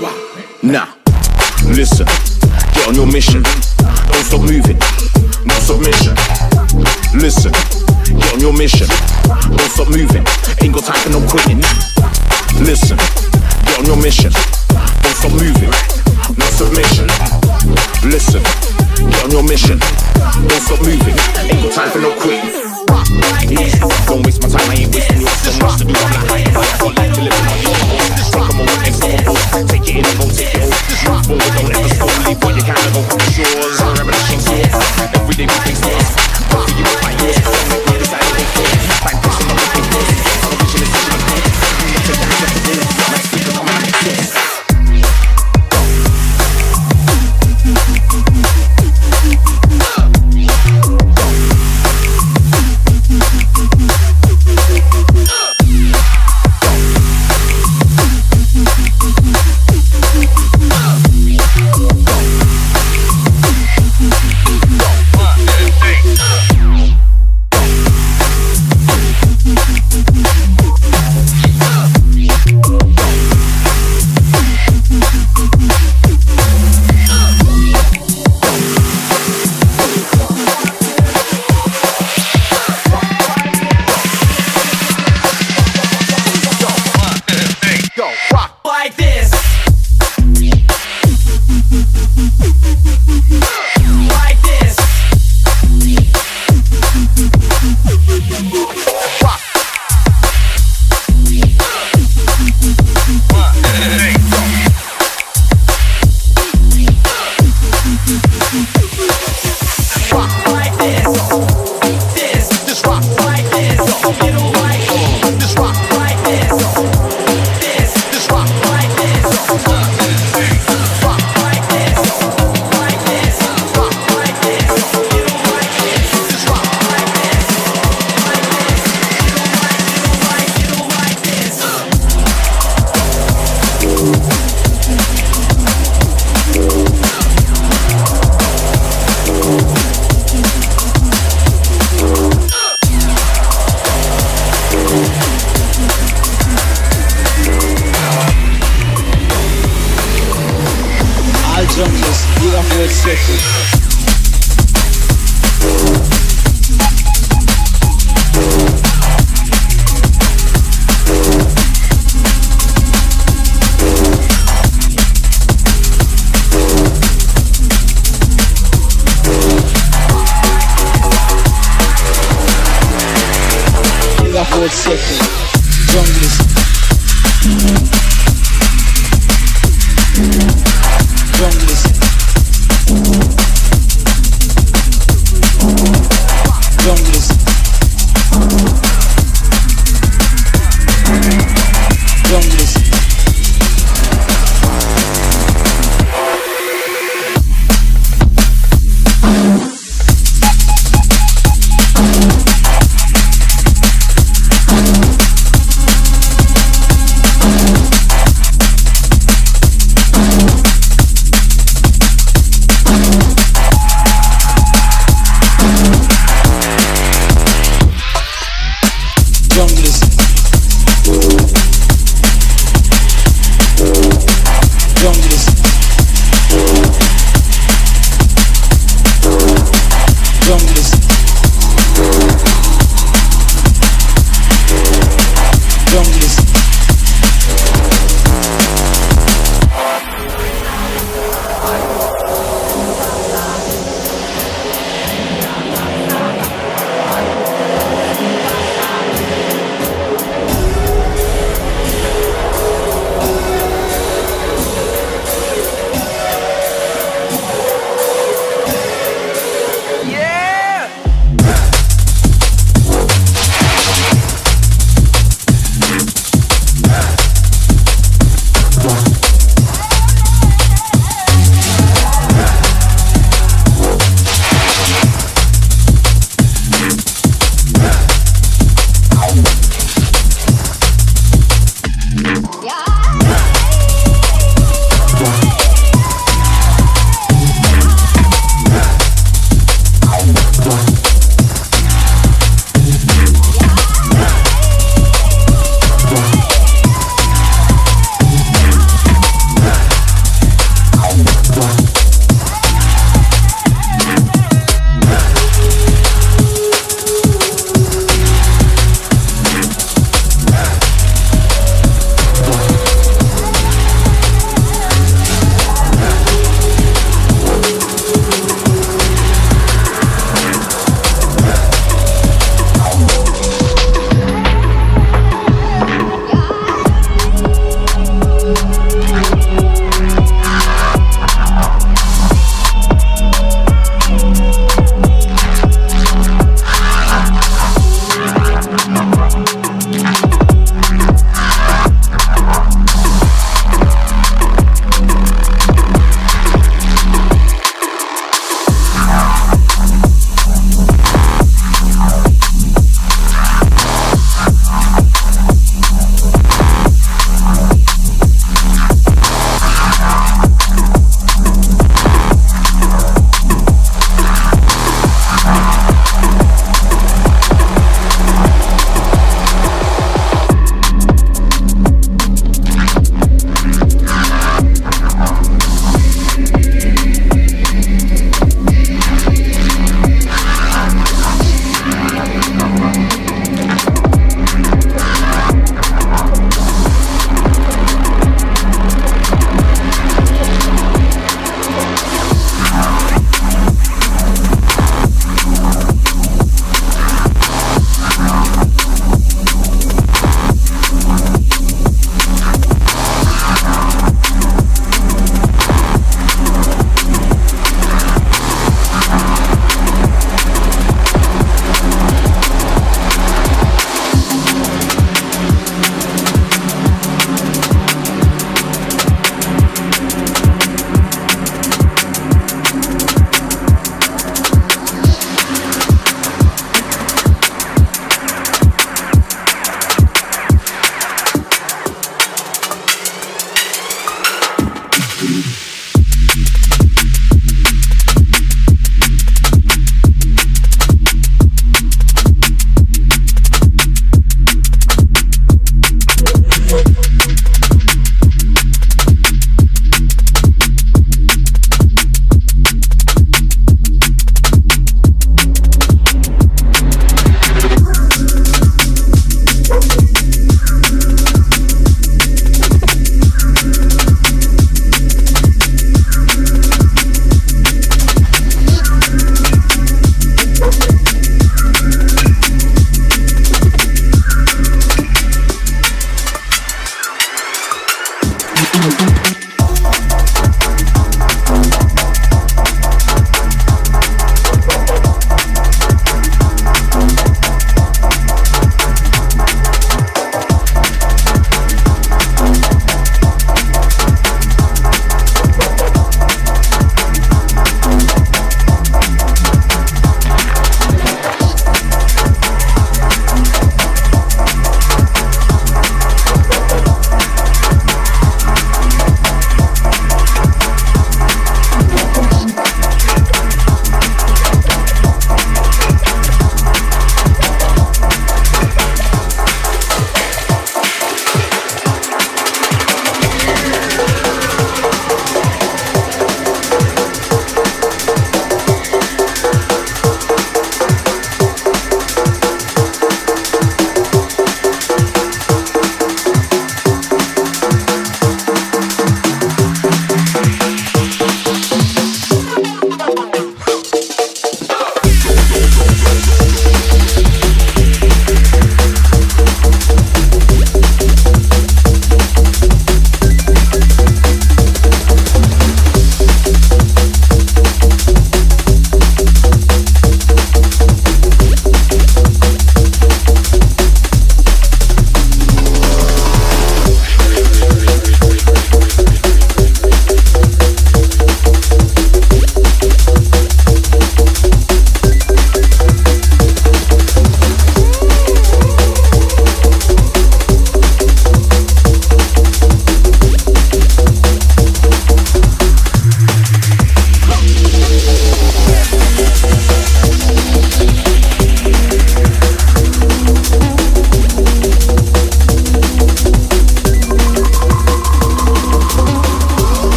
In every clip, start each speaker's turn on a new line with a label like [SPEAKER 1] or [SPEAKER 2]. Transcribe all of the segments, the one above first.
[SPEAKER 1] my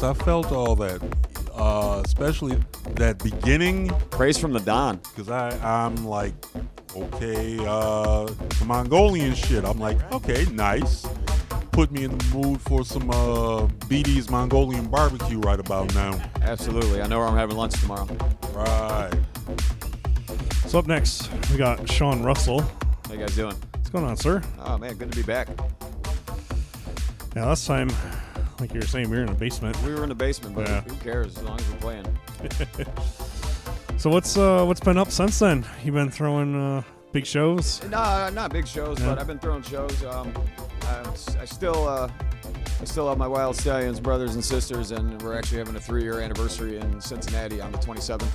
[SPEAKER 2] definitely. I felt all that, uh, especially that beginning,
[SPEAKER 3] Praise from the Don.
[SPEAKER 2] because I I'm like, okay, uh, Mongolian shit. I'm like, okay, nice. Put me in the mood for some uh, BD's Mongolian barbecue right about now.
[SPEAKER 3] Absolutely. I know where I'm having lunch tomorrow.
[SPEAKER 2] Right.
[SPEAKER 4] So up next, we got Sean Russell.
[SPEAKER 3] How you guys doing?
[SPEAKER 4] What's going on, sir?
[SPEAKER 3] Oh man, good to be back.
[SPEAKER 4] Yeah, last time, like you were saying, we were in the basement.
[SPEAKER 3] We were in the basement, but
[SPEAKER 4] Yeah.
[SPEAKER 3] who cares as long as we're playing?
[SPEAKER 4] So what's uh what's been up since then? You been throwing uh big shows?
[SPEAKER 3] No, not big shows,
[SPEAKER 4] Yeah.
[SPEAKER 3] but I've been throwing shows. Um, s- I still, uh, I still have my Wild Stallions brothers and sisters, and we're actually having a three-year anniversary in Cincinnati on the 27th.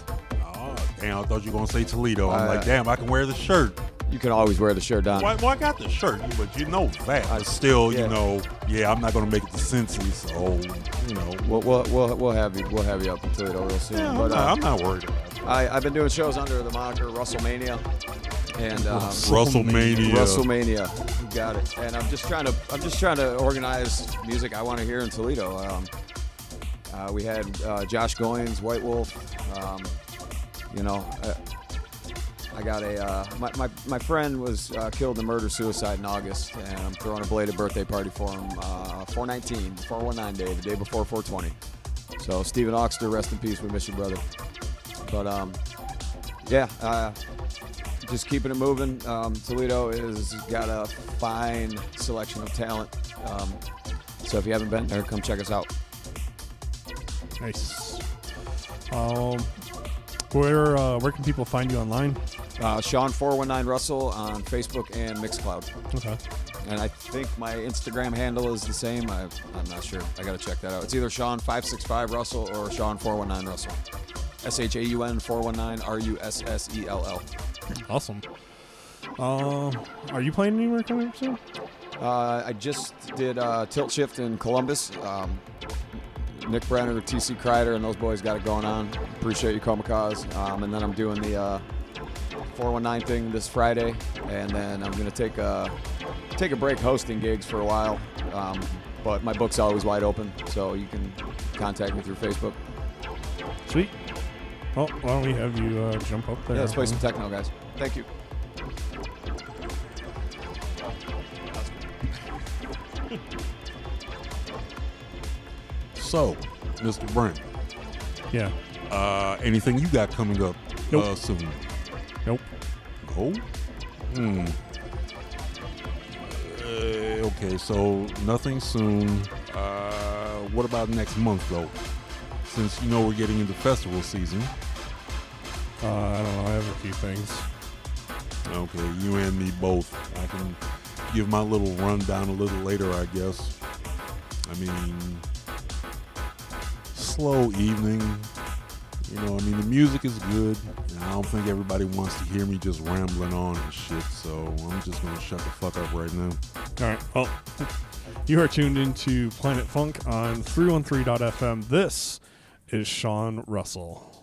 [SPEAKER 2] Oh, damn, I thought you were going to say Toledo. I'm
[SPEAKER 3] Uh,
[SPEAKER 2] like, damn, I can wear the shirt.
[SPEAKER 3] You can always wear the shirt, Don.
[SPEAKER 2] Well, well, I got the shirt, but you know that.
[SPEAKER 3] I-
[SPEAKER 2] still,
[SPEAKER 3] yeah.
[SPEAKER 2] you know, yeah, I'm not going to make it to Cincy, so, you know.
[SPEAKER 3] We'll, we'll, we'll, we'll have you, we'll have you up in Toledo real soon.
[SPEAKER 2] yeah, I'm,
[SPEAKER 3] but
[SPEAKER 2] not,
[SPEAKER 3] uh,
[SPEAKER 2] I'm not worried about it.
[SPEAKER 3] I, I've been doing shows under the moniker WrestleMania, and um,
[SPEAKER 2] WrestleMania.
[SPEAKER 3] WrestleMania. You got it. And I'm just trying to I'm just trying to organize music I want to hear in Toledo. Um, uh, we had uh, Josh Goins, White Wolf. Um, you know, uh, I got a uh, my, my my friend was uh, killed in a murder suicide in August, and I'm throwing a belated birthday party for him. Uh, 419, 419 day, the day before 420. So Stephen Oxter, rest in peace. We miss you, brother. But um, yeah, uh, just keeping it moving. Um, Toledo has got a fine selection of talent. Um, so if you haven't been there, come check us out.
[SPEAKER 4] Nice. Um, where uh, where can people find you online?
[SPEAKER 3] Uh, Shaun four one nine Russell on Facebook and Mixcloud,
[SPEAKER 4] Okay.
[SPEAKER 3] and I think my Instagram handle is the same. I, I'm not sure. I got to check that out. It's either Shaun five six five Russell or Shaun four one nine Russell. S H A U N four one nine R U S S E L L.
[SPEAKER 4] Awesome. Um, are you playing anywhere coming up soon?
[SPEAKER 3] Uh, I just did uh, Tilt Shift in Columbus. Um, Nick Brenner, TC Kreider, and those boys got it going on. Appreciate you, Kamikaze. Um, and then I'm doing the uh, 419 thing this Friday, and then I'm gonna take a take a break hosting gigs for a while. Um, but my book's always wide open, so you can contact me through Facebook.
[SPEAKER 4] Sweet. Well, why don't we have you uh, jump up there?
[SPEAKER 3] Yeah, let's play some techno, guys. Thank you.
[SPEAKER 2] So, Mr. Brent,
[SPEAKER 4] Yeah.
[SPEAKER 2] uh, anything you got coming up
[SPEAKER 4] Nope.
[SPEAKER 2] uh, soon?
[SPEAKER 4] Nope.
[SPEAKER 2] No? Hmm. Uh, okay, so nothing soon. Uh, what about next month, though? Since you know we're getting into festival season.
[SPEAKER 4] Uh, I don't know. I have a few things.
[SPEAKER 2] Okay, you and me both. I can give my little rundown a little later, I guess. I mean, slow evening. You know, I mean, the music is good, and I don't think everybody wants to hear me just rambling on and shit. So I'm just gonna shut the fuck up right now.
[SPEAKER 4] All right. Well, you are tuned into Planet Funk on 313.fm. This is Shaun Russell.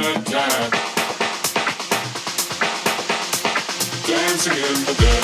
[SPEAKER 5] Good time. Dancing in the desert,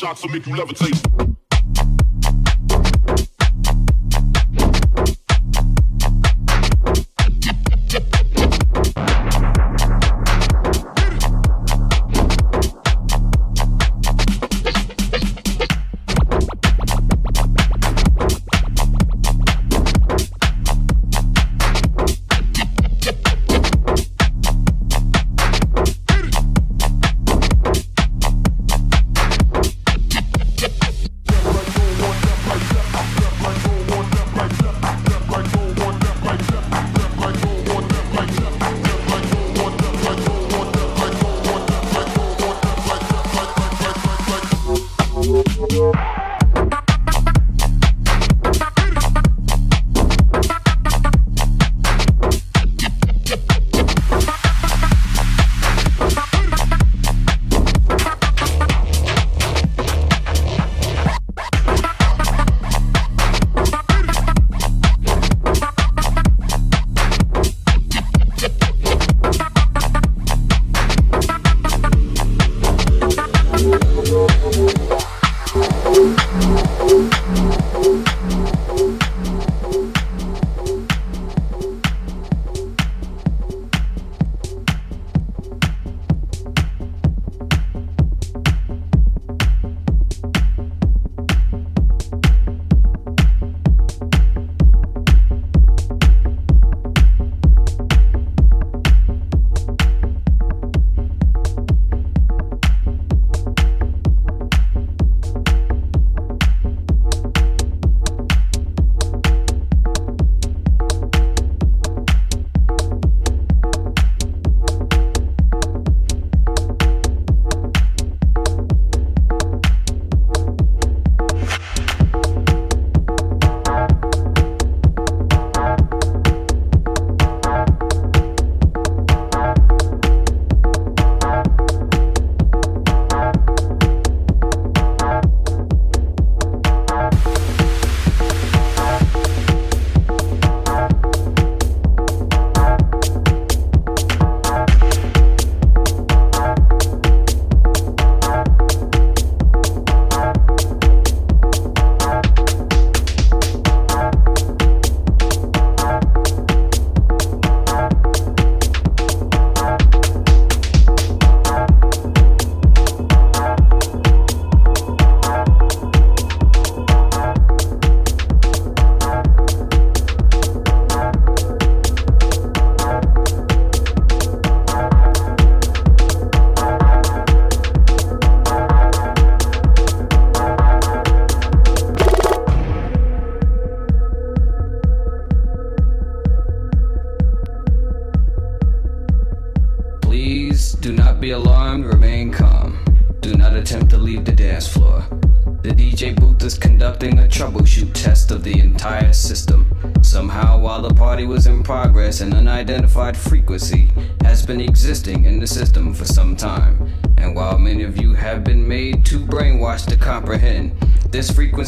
[SPEAKER 6] shots will make you levitate.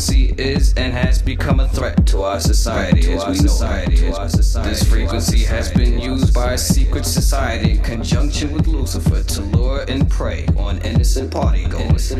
[SPEAKER 7] frequency is and has become a threat to our society as we know it. This frequency has been used by a secret society in conjunction with Lucifer to lure and prey on innocent
[SPEAKER 4] party goers.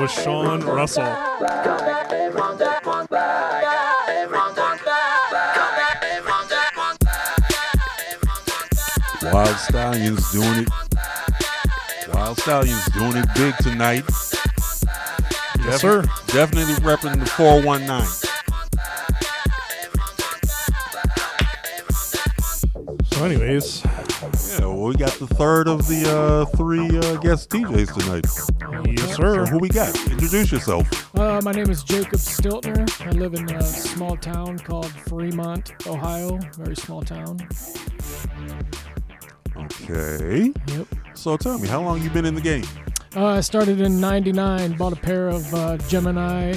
[SPEAKER 4] Was Shaun Russell.
[SPEAKER 2] Wild Stallions doing it. Wild Stallions doing it big tonight.
[SPEAKER 4] Yes, sir.
[SPEAKER 2] Definitely repping the 419.
[SPEAKER 4] So, anyways,
[SPEAKER 2] Yeah, well, we got the third of the uh, three uh, guest DJs tonight.
[SPEAKER 4] Yes,
[SPEAKER 2] So
[SPEAKER 4] sir.
[SPEAKER 2] who we got? Introduce yourself.
[SPEAKER 8] Uh, my name is Jacob Stiltner. I live in a small town called Fremont, Ohio. Very small town.
[SPEAKER 2] Okay.
[SPEAKER 8] Yep.
[SPEAKER 2] So tell me, how long you been in the game?
[SPEAKER 8] Uh, I started in '99. Bought a pair of uh, Gemini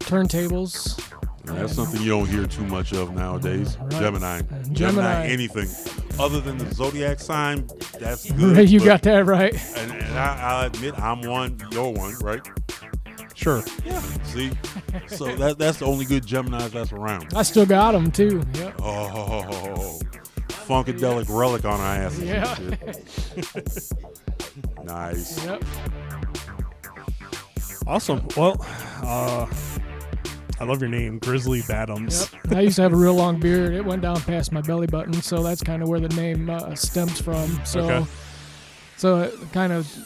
[SPEAKER 8] turntables.
[SPEAKER 2] That's something you don't hear too much of nowadays.
[SPEAKER 8] Right.
[SPEAKER 2] Gemini.
[SPEAKER 8] Gemini.
[SPEAKER 2] anything. Other than the zodiac sign, that's good.
[SPEAKER 8] you got that right.
[SPEAKER 2] And, and I, I'll admit, I'm one, you're one, right?
[SPEAKER 4] Sure.
[SPEAKER 2] Yeah. See? So that that's the only good Geminis that's around.
[SPEAKER 8] I still got them too. Yep.
[SPEAKER 2] Oh, funkadelic relic on our asses.
[SPEAKER 8] Yeah.
[SPEAKER 2] nice.
[SPEAKER 8] Yep.
[SPEAKER 4] Awesome. Well, uh, I love your name, Grizzly Badams.
[SPEAKER 8] Yep. I used to have a real long beard. It went down past my belly button, so that's kind of where the name uh, stems from. So,
[SPEAKER 4] Okay.
[SPEAKER 8] so it kind of, yeah, you know,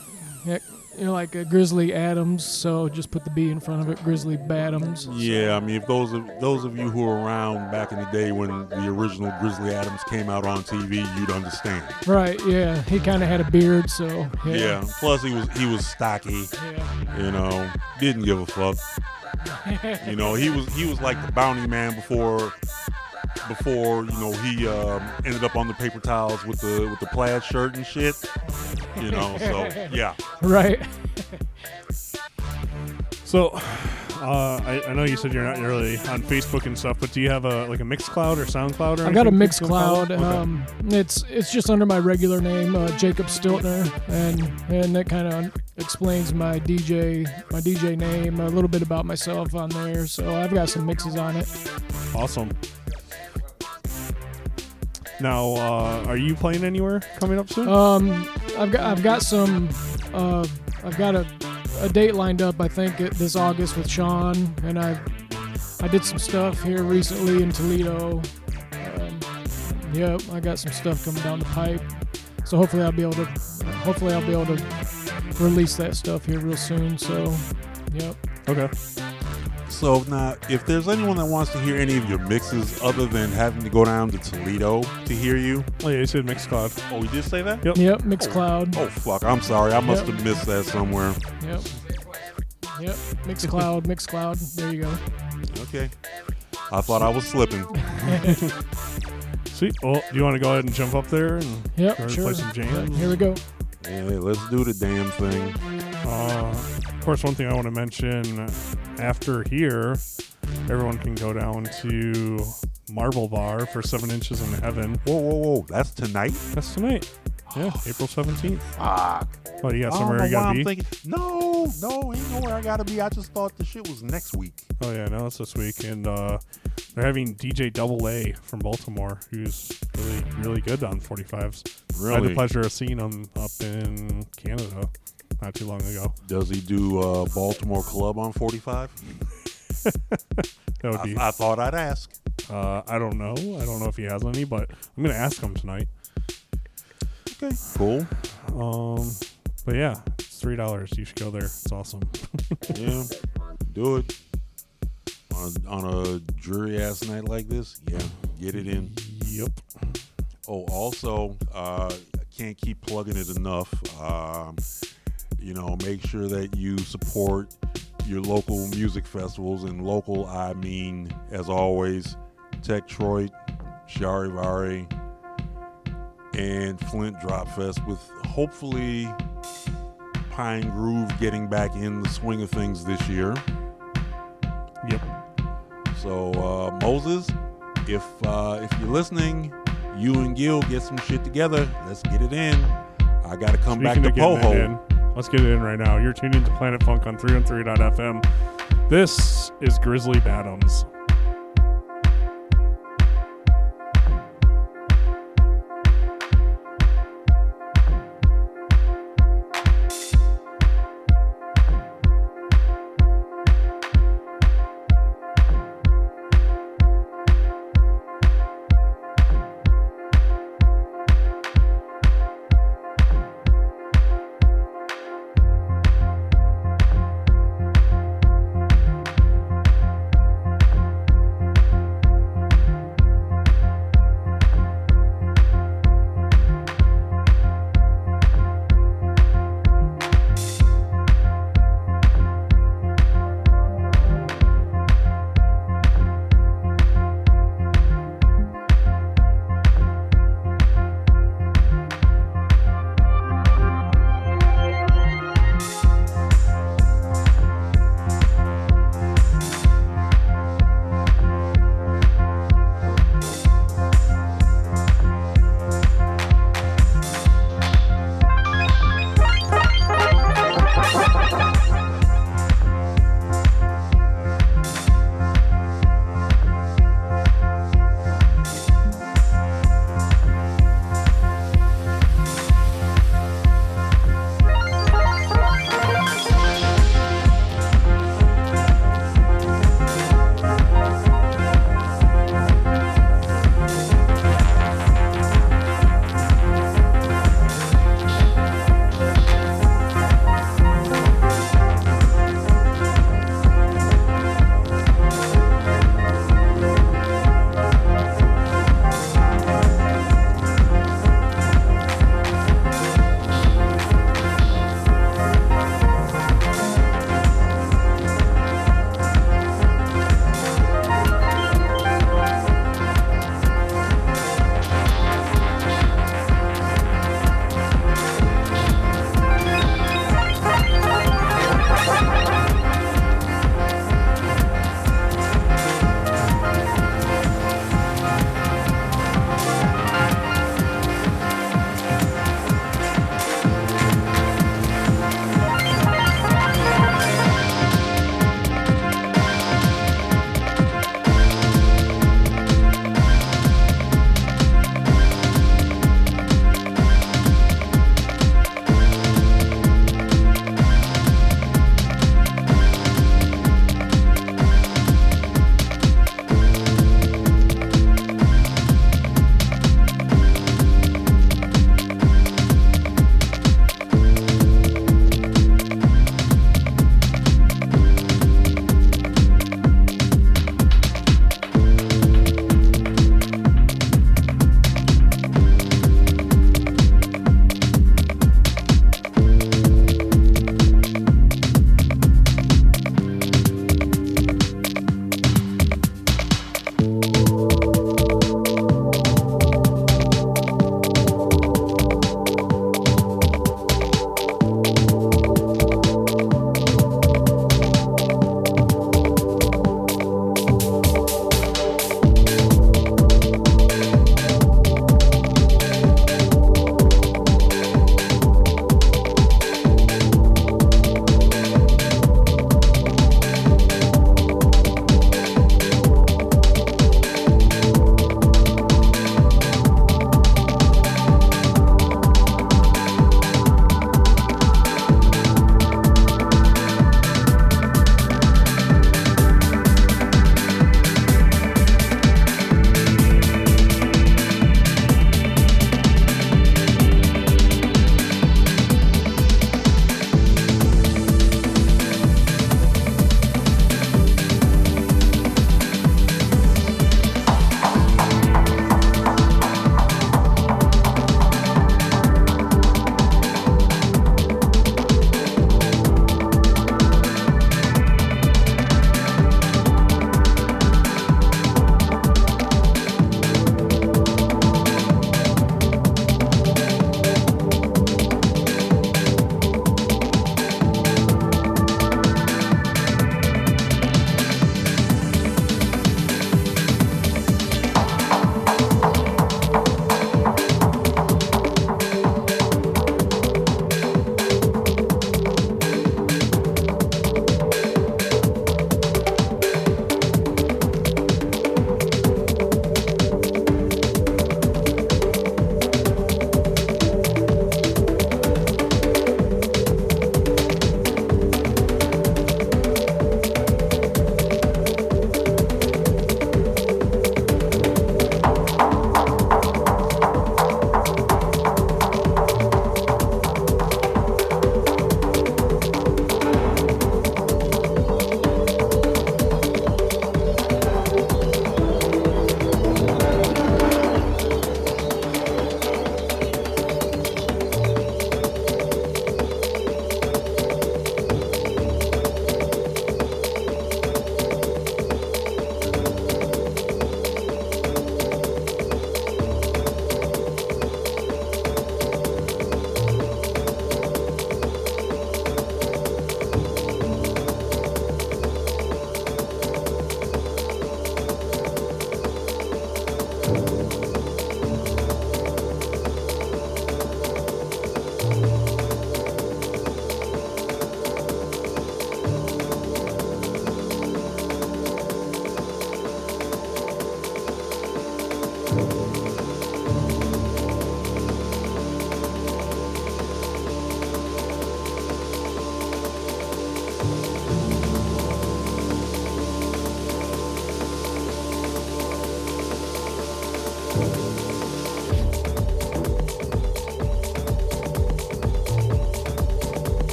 [SPEAKER 8] like a Grizzly Adams. So just put the B in front of it, Grizzly Badams.
[SPEAKER 2] Yeah, I mean, if those of those of you who were around back in the day when the original Grizzly Adams came out on TV, you'd understand.
[SPEAKER 8] Right. Yeah. He kind of had a beard, so yeah.
[SPEAKER 2] Yeah. Plus, he was he was stocky.
[SPEAKER 8] Yeah.
[SPEAKER 2] You know, didn't give a fuck. You know, he was he was like the bounty man before before you know he um, ended up on the paper towels with the with the plaid shirt and shit. You know, so yeah.
[SPEAKER 8] Right.
[SPEAKER 4] So, uh, I, I know you said you're not really on Facebook and stuff, but do you have a like a Mixcloud or SoundCloud or
[SPEAKER 8] I've got a
[SPEAKER 4] anything
[SPEAKER 8] mixed
[SPEAKER 4] people can follow?
[SPEAKER 8] cloud.
[SPEAKER 4] Okay.
[SPEAKER 8] Um, it's it's just under my regular name, uh, Jacob Stiltner, and and that kind of explains my DJ my DJ name, a little bit about myself on there. So I've got some mixes on it.
[SPEAKER 4] Awesome. Now, uh, are you playing anywhere coming up soon?
[SPEAKER 8] Um, I've got I've got some uh, I've got a, a date lined up. I think it- this August with Shaun, and I I did some stuff here recently in Toledo. Um, yep, I got some stuff coming down the pipe. So hopefully I'll be able to hopefully I'll be able to release that stuff here real soon. So, yep.
[SPEAKER 4] okay.
[SPEAKER 2] So now, if there's anyone that wants to hear any of your mixes other than having to go down to Toledo to hear you,
[SPEAKER 4] Oh yeah, you said Mixcloud.
[SPEAKER 2] oh, we did say that.
[SPEAKER 4] Yep.
[SPEAKER 8] Yep, Mixcloud.
[SPEAKER 2] Oh fuck, I'm sorry, I must
[SPEAKER 8] Yep.
[SPEAKER 2] have missed that somewhere.
[SPEAKER 8] Yep. Yep, Mixcloud, Mixcloud. There you go.
[SPEAKER 2] Okay, I thought I was slipping.
[SPEAKER 4] Sweet. Well, do you want to go ahead and jump up there and
[SPEAKER 8] Yep,
[SPEAKER 4] go ahead
[SPEAKER 8] sure.
[SPEAKER 4] play some
[SPEAKER 8] Yep,
[SPEAKER 4] jams?
[SPEAKER 8] here we go.
[SPEAKER 2] Yeah, let's do the damn thing.
[SPEAKER 4] Uh, of course, one thing I want to mention after here, everyone can go down to Marble Bar for Seven Inches in Heaven.
[SPEAKER 2] Whoa, whoa, whoa! That's tonight.
[SPEAKER 4] That's tonight. Yeah, April 17th.
[SPEAKER 2] Fuck.
[SPEAKER 4] Oh, you got somewhere you
[SPEAKER 2] why
[SPEAKER 4] gotta be?
[SPEAKER 2] thinking. No, no, ain't nowhere I gotta be. I just thought the shit was next week.
[SPEAKER 4] Oh, yeah, no, it's this week. And uh, they're having DJ Double A from Baltimore, who's really, really good on 45s. I had
[SPEAKER 2] Really?
[SPEAKER 4] the pleasure of seeing him up in Canada not too long ago.
[SPEAKER 2] Does he do uh, Baltimore Club on 45?
[SPEAKER 4] That would
[SPEAKER 2] I,
[SPEAKER 4] be.
[SPEAKER 2] I thought I'd ask.
[SPEAKER 4] Uh, I don't know. I don't know if he has any, but I'm gonna ask him tonight.
[SPEAKER 2] Okay, cool.
[SPEAKER 4] Um, but yeah, it's three dollars. You should go there. It's awesome.
[SPEAKER 2] Yeah, do it on a, on a dreary ass night like this. Yeah, get it in.
[SPEAKER 4] yep.
[SPEAKER 2] Oh, also, uh, I can't keep plugging it enough. Um, you know, make sure that you support your local music festivals. And local, I mean, as always, Techtroid, Charivari, and Flint Drop Fest, with hopefully Pine Groove getting back in the swing of things this year.
[SPEAKER 4] Yep.
[SPEAKER 2] So uh, Moses, if uh, if you're listening, you and Gil get some shit together. Let's get it in. I gotta come back to Poho.
[SPEAKER 4] Let's get it in right now. You're tuning to Planet Funk on 313.fm. This is Grizzly Badams.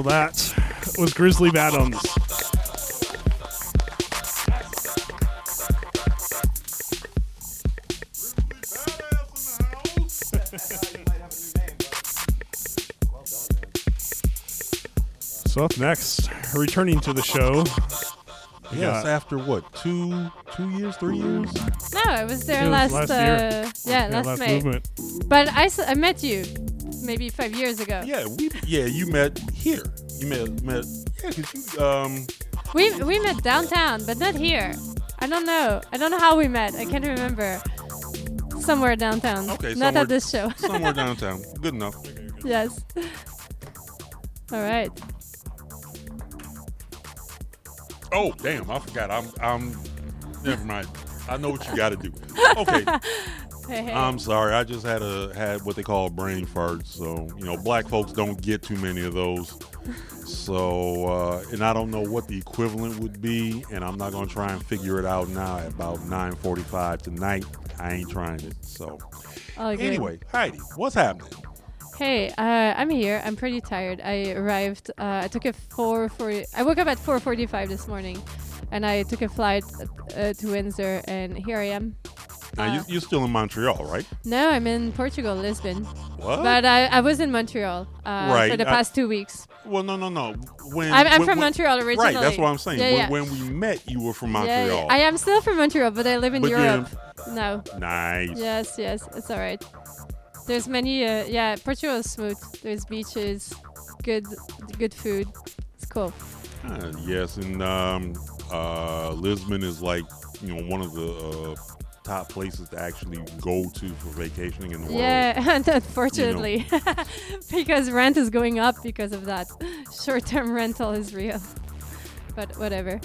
[SPEAKER 4] So that was Grizzly Bottoms. So up next, returning to the show.
[SPEAKER 2] Yes, after what? Two two years, three years?
[SPEAKER 9] No, I was there
[SPEAKER 4] It was
[SPEAKER 9] last,
[SPEAKER 4] last year.
[SPEAKER 9] uh, yeah,
[SPEAKER 4] Yeah,
[SPEAKER 9] last,
[SPEAKER 4] last
[SPEAKER 9] May.
[SPEAKER 4] movement.
[SPEAKER 9] But I, s- I met you maybe five years ago.
[SPEAKER 2] Yeah, we yeah, you met here. You met met yeah, cause you um
[SPEAKER 9] We we met downtown, but not here. I don't know. I don't know how we met. I can't remember. Somewhere downtown.
[SPEAKER 2] okay,
[SPEAKER 9] Not at this show.
[SPEAKER 2] somewhere downtown. Good enough.
[SPEAKER 9] yes. All right.
[SPEAKER 2] Oh damn, I forgot. I'm I'm never mind. I know what you gotta do. Okay. I'm sorry. I just had a had what they call a brain fart. So you know, black folks don't get too many of those. So uh, and I don't know what the equivalent would be, and I'm not gonna try and figure it out now at about 9:45 tonight. I ain't trying it. So
[SPEAKER 9] All good.
[SPEAKER 2] anyway, Heidi, what's happening?
[SPEAKER 9] Hey, uh, I'm here. I'm pretty tired. I arrived. Uh, I took a 4:40. I woke up at 4:45 this morning, and I took a flight uh, to Windsor, and here I am.
[SPEAKER 2] Now you, you're still in Montreal, right?
[SPEAKER 9] No, I'm in Portugal, Lisbon.
[SPEAKER 2] What?
[SPEAKER 9] But I, I was in Montreal uh,
[SPEAKER 2] Right,
[SPEAKER 9] for the
[SPEAKER 2] I-
[SPEAKER 9] past two weeks.
[SPEAKER 2] Well, no, no, no. When
[SPEAKER 9] I'm, I'm
[SPEAKER 2] when-
[SPEAKER 9] from
[SPEAKER 2] when-
[SPEAKER 9] Montreal originally.
[SPEAKER 2] Right, that's what I'm saying.
[SPEAKER 9] Yeah,
[SPEAKER 2] when,
[SPEAKER 9] yeah.
[SPEAKER 2] when we met, you were from
[SPEAKER 9] Yeah, yeah.
[SPEAKER 2] Montreal.
[SPEAKER 9] I am still from Montreal, but I live in
[SPEAKER 2] But you're
[SPEAKER 9] Europe. No.
[SPEAKER 2] Nice.
[SPEAKER 9] Yes, yes, it's all right. There's many. Uh, yeah, Portugal is smooth. There's beaches, good, good food. It's cool.
[SPEAKER 2] Uh, yes, and um, uh, Lisbon is like you know one of the uh, top places to actually go to for vacationing in the world.
[SPEAKER 9] Yeah, and unfortunately, because rent is going up because of that. Short-term rental is real. But whatever.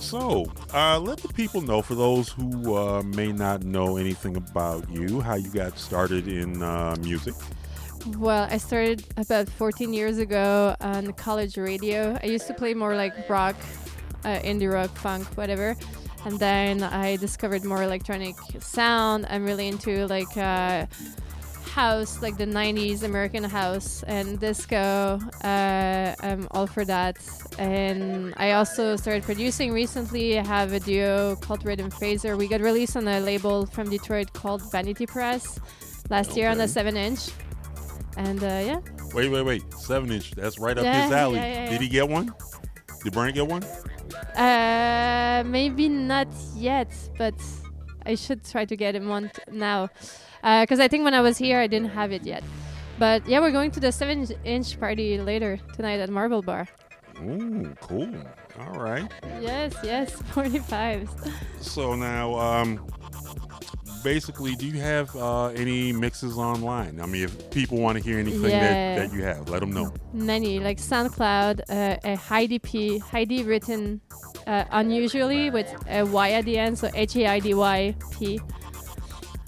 [SPEAKER 2] So, uh, let the people know, for those who uh, may not know anything about you, how you got started in uh, music.
[SPEAKER 9] Well, I started about 14 years ago on college radio. I used to play more like rock, uh, indie rock, funk, whatever. And then I discovered more electronic sound. I'm really into like uh, house, like the 90s American house and disco. Uh, I'm all for that. And I also started producing recently. I have a duo called Rhythm Phaser. We got released on a label from Detroit called Vanity Press last year on the
[SPEAKER 2] Okay.
[SPEAKER 9] 7 inch. And uh, yeah,
[SPEAKER 2] Wait, wait, wait. Seven inch. That's right up
[SPEAKER 9] Yeah,
[SPEAKER 2] his alley.
[SPEAKER 9] yeah, yeah,
[SPEAKER 2] Did he get one? Did Brent get one?
[SPEAKER 9] Uh, maybe not yet, but I should try to get him on t- now. Because I think when I was here, I didn't have it yet. But yeah, we're going to the 7 inch party later tonight at Marble Bar.
[SPEAKER 2] Ooh, cool. All right.
[SPEAKER 9] Yes, yes, 45s.
[SPEAKER 2] So now, um, basically, do you have uh, any mixes online? I mean, if people want to hear anything
[SPEAKER 9] Yeah.
[SPEAKER 2] that, that you have, let them know.
[SPEAKER 9] Many, like SoundCloud, uh, a Heidi P, Heidi written uh, unusually with a Y at the end, so H A I D Y P.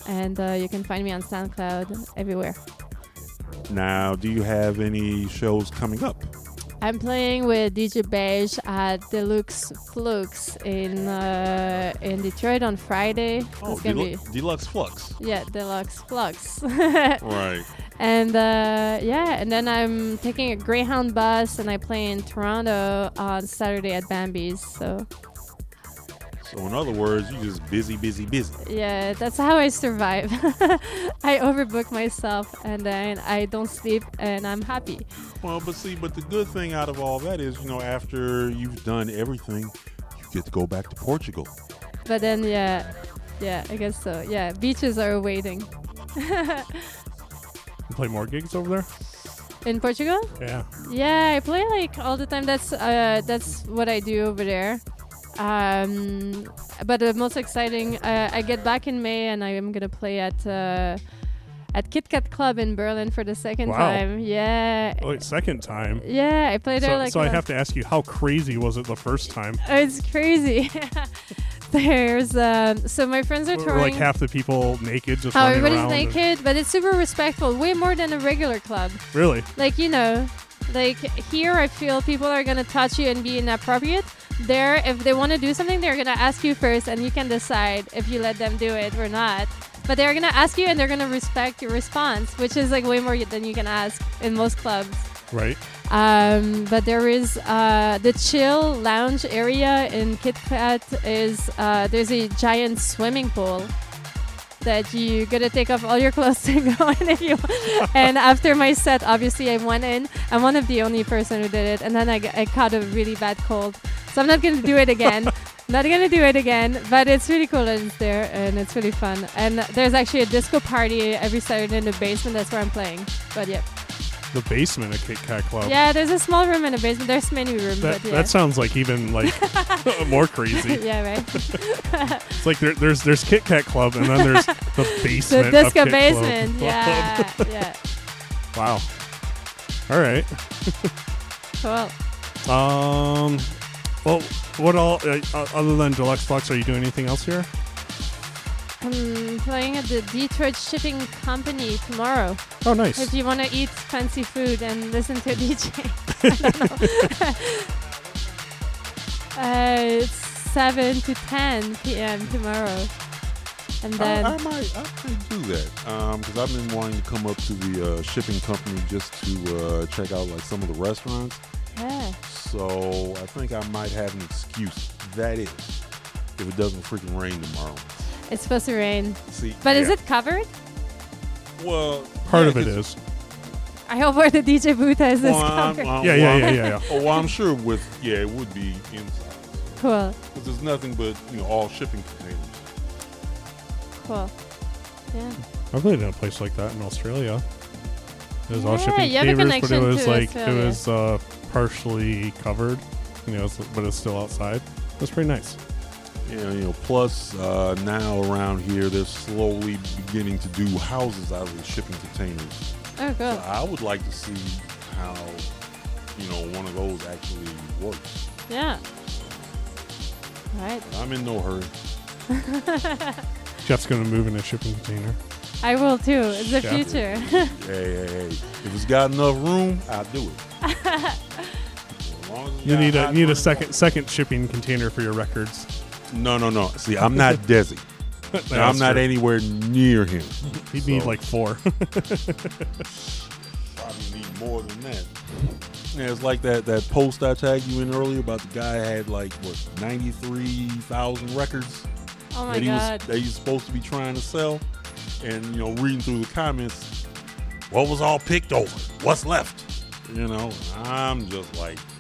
[SPEAKER 9] And uh, you can find me on SoundCloud everywhere.
[SPEAKER 2] Now, do you have any shows coming up?
[SPEAKER 9] I'm playing with DJ Beige at Deluxx Fluxx in uh, in Detroit on Friday.
[SPEAKER 2] Oh,
[SPEAKER 9] It's gonna
[SPEAKER 2] Delu- Deluxx
[SPEAKER 9] Fluxx. yeah, Deluxx Fluxx.
[SPEAKER 2] Right.
[SPEAKER 9] And uh, yeah, and then I'm taking a Greyhound bus and I play in Toronto on Saturday at Bambi's. So
[SPEAKER 2] So, in other words, you're just busy, busy, busy.
[SPEAKER 9] yeah, that's how I survive. I overbook myself and then I don't sleep and I'm happy.
[SPEAKER 2] Well, but see, but the good thing out of all that is, you know, after you've done everything, you get to go back to Portugal.
[SPEAKER 9] But then yeah, yeah, I guess so. Yeah, beaches are waiting.
[SPEAKER 4] You play more gigs over there?
[SPEAKER 9] in Portugal?
[SPEAKER 4] Yeah.
[SPEAKER 9] Yeah, I play like all the time. That's uh, that's what I do over there. Um, but the most exciting, uh, I get back in May and I am gonna play at uh, at Kit Kat Club in Berlin for the second
[SPEAKER 4] Wow.
[SPEAKER 9] time. Yeah,
[SPEAKER 4] Oh, wait, second time.
[SPEAKER 9] yeah, I played there
[SPEAKER 4] So,
[SPEAKER 9] like.
[SPEAKER 4] so I have to ask you, how crazy was it the first time?
[SPEAKER 9] Oh, it's crazy. There's um, so my friends are
[SPEAKER 4] Were
[SPEAKER 9] touring.
[SPEAKER 4] like half the people naked, just
[SPEAKER 9] how everybody's naked, but it's super respectful, way more than a regular club.
[SPEAKER 4] Really?
[SPEAKER 9] Like you know, like here I feel people are gonna touch you and be inappropriate. There, if they want to do something, they're gonna ask you first, and you can decide if you let them do it or not. But they're gonna ask you, and they're gonna respect your response, which is like way more than you can ask in most clubs.
[SPEAKER 4] Right.
[SPEAKER 9] Um, but there is uh, the chill lounge area in Kit Kat is uh, there's a giant swimming pool that you gotta take off all your clothes to go in if you and after my set obviously I went in. I'm one of the only person who did it. And then I caught a really bad cold. So I'm not gonna do it again. Not gonna do it again. But it's really cool that it's there and it's really fun. And there's actually a disco party every Saturday in the basement. That's where I'm playing. But yeah
[SPEAKER 4] The basement of Kit Kat Club.
[SPEAKER 9] yeah there's a small room in the basement there's many rooms
[SPEAKER 4] That,
[SPEAKER 9] but yeah
[SPEAKER 4] that sounds like even like more crazy.
[SPEAKER 9] yeah right
[SPEAKER 4] It's like there, there's there's Kit Kat Club and then there's the basement.
[SPEAKER 9] the
[SPEAKER 4] of
[SPEAKER 9] disco
[SPEAKER 4] Kit Club.
[SPEAKER 9] basement yeah yeah
[SPEAKER 4] Wow. All right.
[SPEAKER 9] cool
[SPEAKER 4] Um. Well, what all uh, uh, other than Deluxx Fluxx? Are you doing anything else here?
[SPEAKER 9] I'm playing at the Detroit Shipping Company tomorrow.
[SPEAKER 4] Oh, nice.
[SPEAKER 9] If you want to eat fancy food and listen to a DJ. I don't know. uh, it's 7 to 10 p.m. tomorrow. And then,
[SPEAKER 2] I, I might, I might do that because I've been wanting to come up to the uh, shipping company just to uh, check out like some of the restaurants.
[SPEAKER 9] yeah.
[SPEAKER 2] So I think I might have an excuse. That is, if it doesn't freaking rain tomorrow.
[SPEAKER 9] It's supposed to rain.
[SPEAKER 2] See,
[SPEAKER 9] But is it covered?
[SPEAKER 2] Well,
[SPEAKER 4] Part
[SPEAKER 2] yeah,
[SPEAKER 4] of it is.
[SPEAKER 9] I hope where the DJ booth is is
[SPEAKER 2] Well, I'm-
[SPEAKER 9] covered.
[SPEAKER 2] I'm-
[SPEAKER 4] Yeah, yeah, yeah, yeah, yeah.
[SPEAKER 2] Oh, well, I'm sure with yeah, it would be inside
[SPEAKER 9] Cool.
[SPEAKER 2] because there's nothing but you know all shipping containers.
[SPEAKER 9] Cool. Yeah.
[SPEAKER 4] I've lived in a place like that in Australia. It was all shipping
[SPEAKER 9] you have a
[SPEAKER 4] containers, but it was like
[SPEAKER 9] Australia.
[SPEAKER 4] it was uh, partially covered, you know, but it's still outside. It was pretty nice.
[SPEAKER 2] Yeah, you know. Plus, uh, now around here, they're slowly beginning to do houses out of the shipping containers.
[SPEAKER 9] Oh, cool.
[SPEAKER 2] So I would like to see how you know one of those actually works.
[SPEAKER 9] Yeah. Right.
[SPEAKER 2] I'm in no hurry.
[SPEAKER 4] Jeff's gonna move in a shipping container.
[SPEAKER 9] I will too. It's the
[SPEAKER 4] Yeah.
[SPEAKER 9] future.
[SPEAKER 2] Hey, hey, hey! If it's got enough room, I'll do it. As as
[SPEAKER 4] You need a need a second second shipping container for your records.
[SPEAKER 2] Water. No, no, no. See, I'm not Desi.
[SPEAKER 4] That's
[SPEAKER 2] I'm not
[SPEAKER 4] true.
[SPEAKER 2] anywhere near him.
[SPEAKER 4] He'd need
[SPEAKER 2] So-
[SPEAKER 4] like four.
[SPEAKER 2] Probably need more than that. Yeah, it's like that that post I tagged you in earlier about the guy had like what ninety three thousand records
[SPEAKER 9] oh my
[SPEAKER 2] that he
[SPEAKER 9] god.
[SPEAKER 2] was that he's supposed to be trying to sell, and you know reading through the comments, what was all picked over? What's left? You know, I'm just like, man, I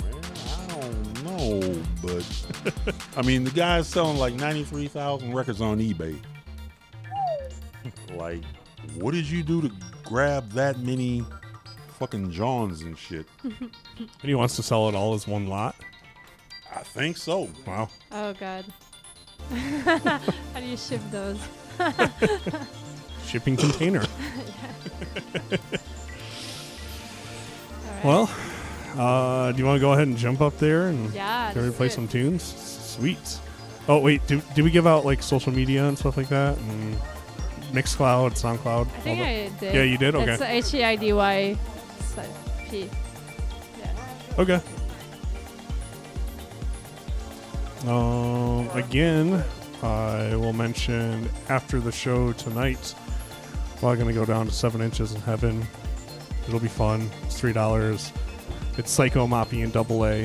[SPEAKER 2] don't but I mean the guy's selling like ninety three thousand records on eBay. like, what did you do to grab that many fucking Johns and shit?
[SPEAKER 4] and he wants to sell it all as one lot.
[SPEAKER 2] I think so.
[SPEAKER 4] Wow.
[SPEAKER 9] Oh god. How do you ship those?
[SPEAKER 4] Shipping container.
[SPEAKER 9] Alright.
[SPEAKER 4] Well, uh, do you want to go ahead and jump up there and
[SPEAKER 9] Yeah,
[SPEAKER 4] to
[SPEAKER 9] let's
[SPEAKER 4] play
[SPEAKER 9] it.
[SPEAKER 4] some tunes? Sweet. Oh wait, do, did we give out like social media and stuff like that? And Mixcloud, SoundCloud.
[SPEAKER 9] I think I did.
[SPEAKER 4] Yeah, you did. Okay.
[SPEAKER 9] It's H E I D Y P. Yeah.
[SPEAKER 4] Okay. Um, again, I will mention after the show tonight, we're going to go down to Seven Inches in Heaven. It'll be fun. It's three dollars. It's Psycho Moppy and Double A.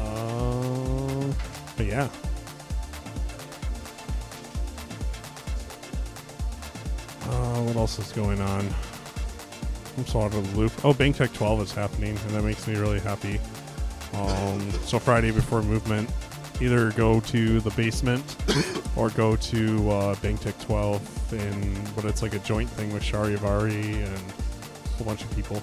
[SPEAKER 4] Um, but yeah. Uh, what else is going on? I'm so out of the loop. Oh, Bank Tech 12 is happening, and that makes me really happy. Um, so Friday before movement, either go to the basement or go to uh, Bank Tech 12, and but it's like a joint thing with Charivari and a bunch of people.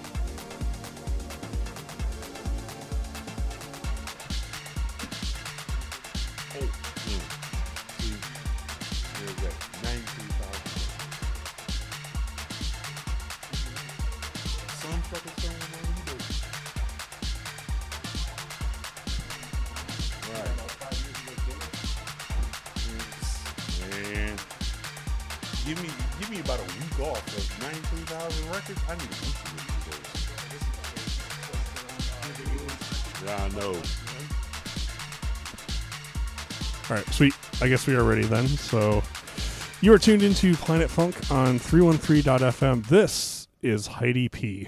[SPEAKER 2] I
[SPEAKER 4] guess we are ready then. So you are tuned into Planet Funk on 313.fm. This is Heidi P.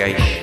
[SPEAKER 10] Fala